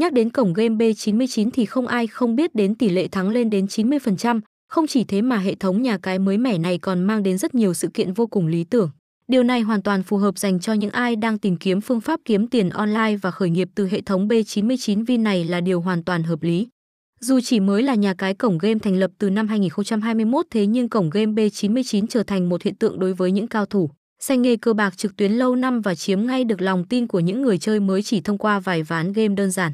Nhắc đến cổng game B99 thì không ai không biết đến tỷ lệ thắng lên đến 90%, không chỉ thế mà hệ thống nhà cái mới mẻ này còn mang đến rất nhiều sự kiện vô cùng lý tưởng. Điều này hoàn toàn phù hợp dành cho những ai đang tìm kiếm phương pháp kiếm tiền online và khởi nghiệp từ hệ thống B99 Vin này là điều hoàn toàn hợp lý. Dù chỉ mới là nhà cái cổng game thành lập từ năm 2021 thế nhưng cổng game B99 trở thành một hiện tượng đối với những cao thủ. Xanh nghề cơ bạc trực tuyến lâu năm và chiếm ngay được lòng tin của những người chơi mới chỉ thông qua vài ván game đơn giản.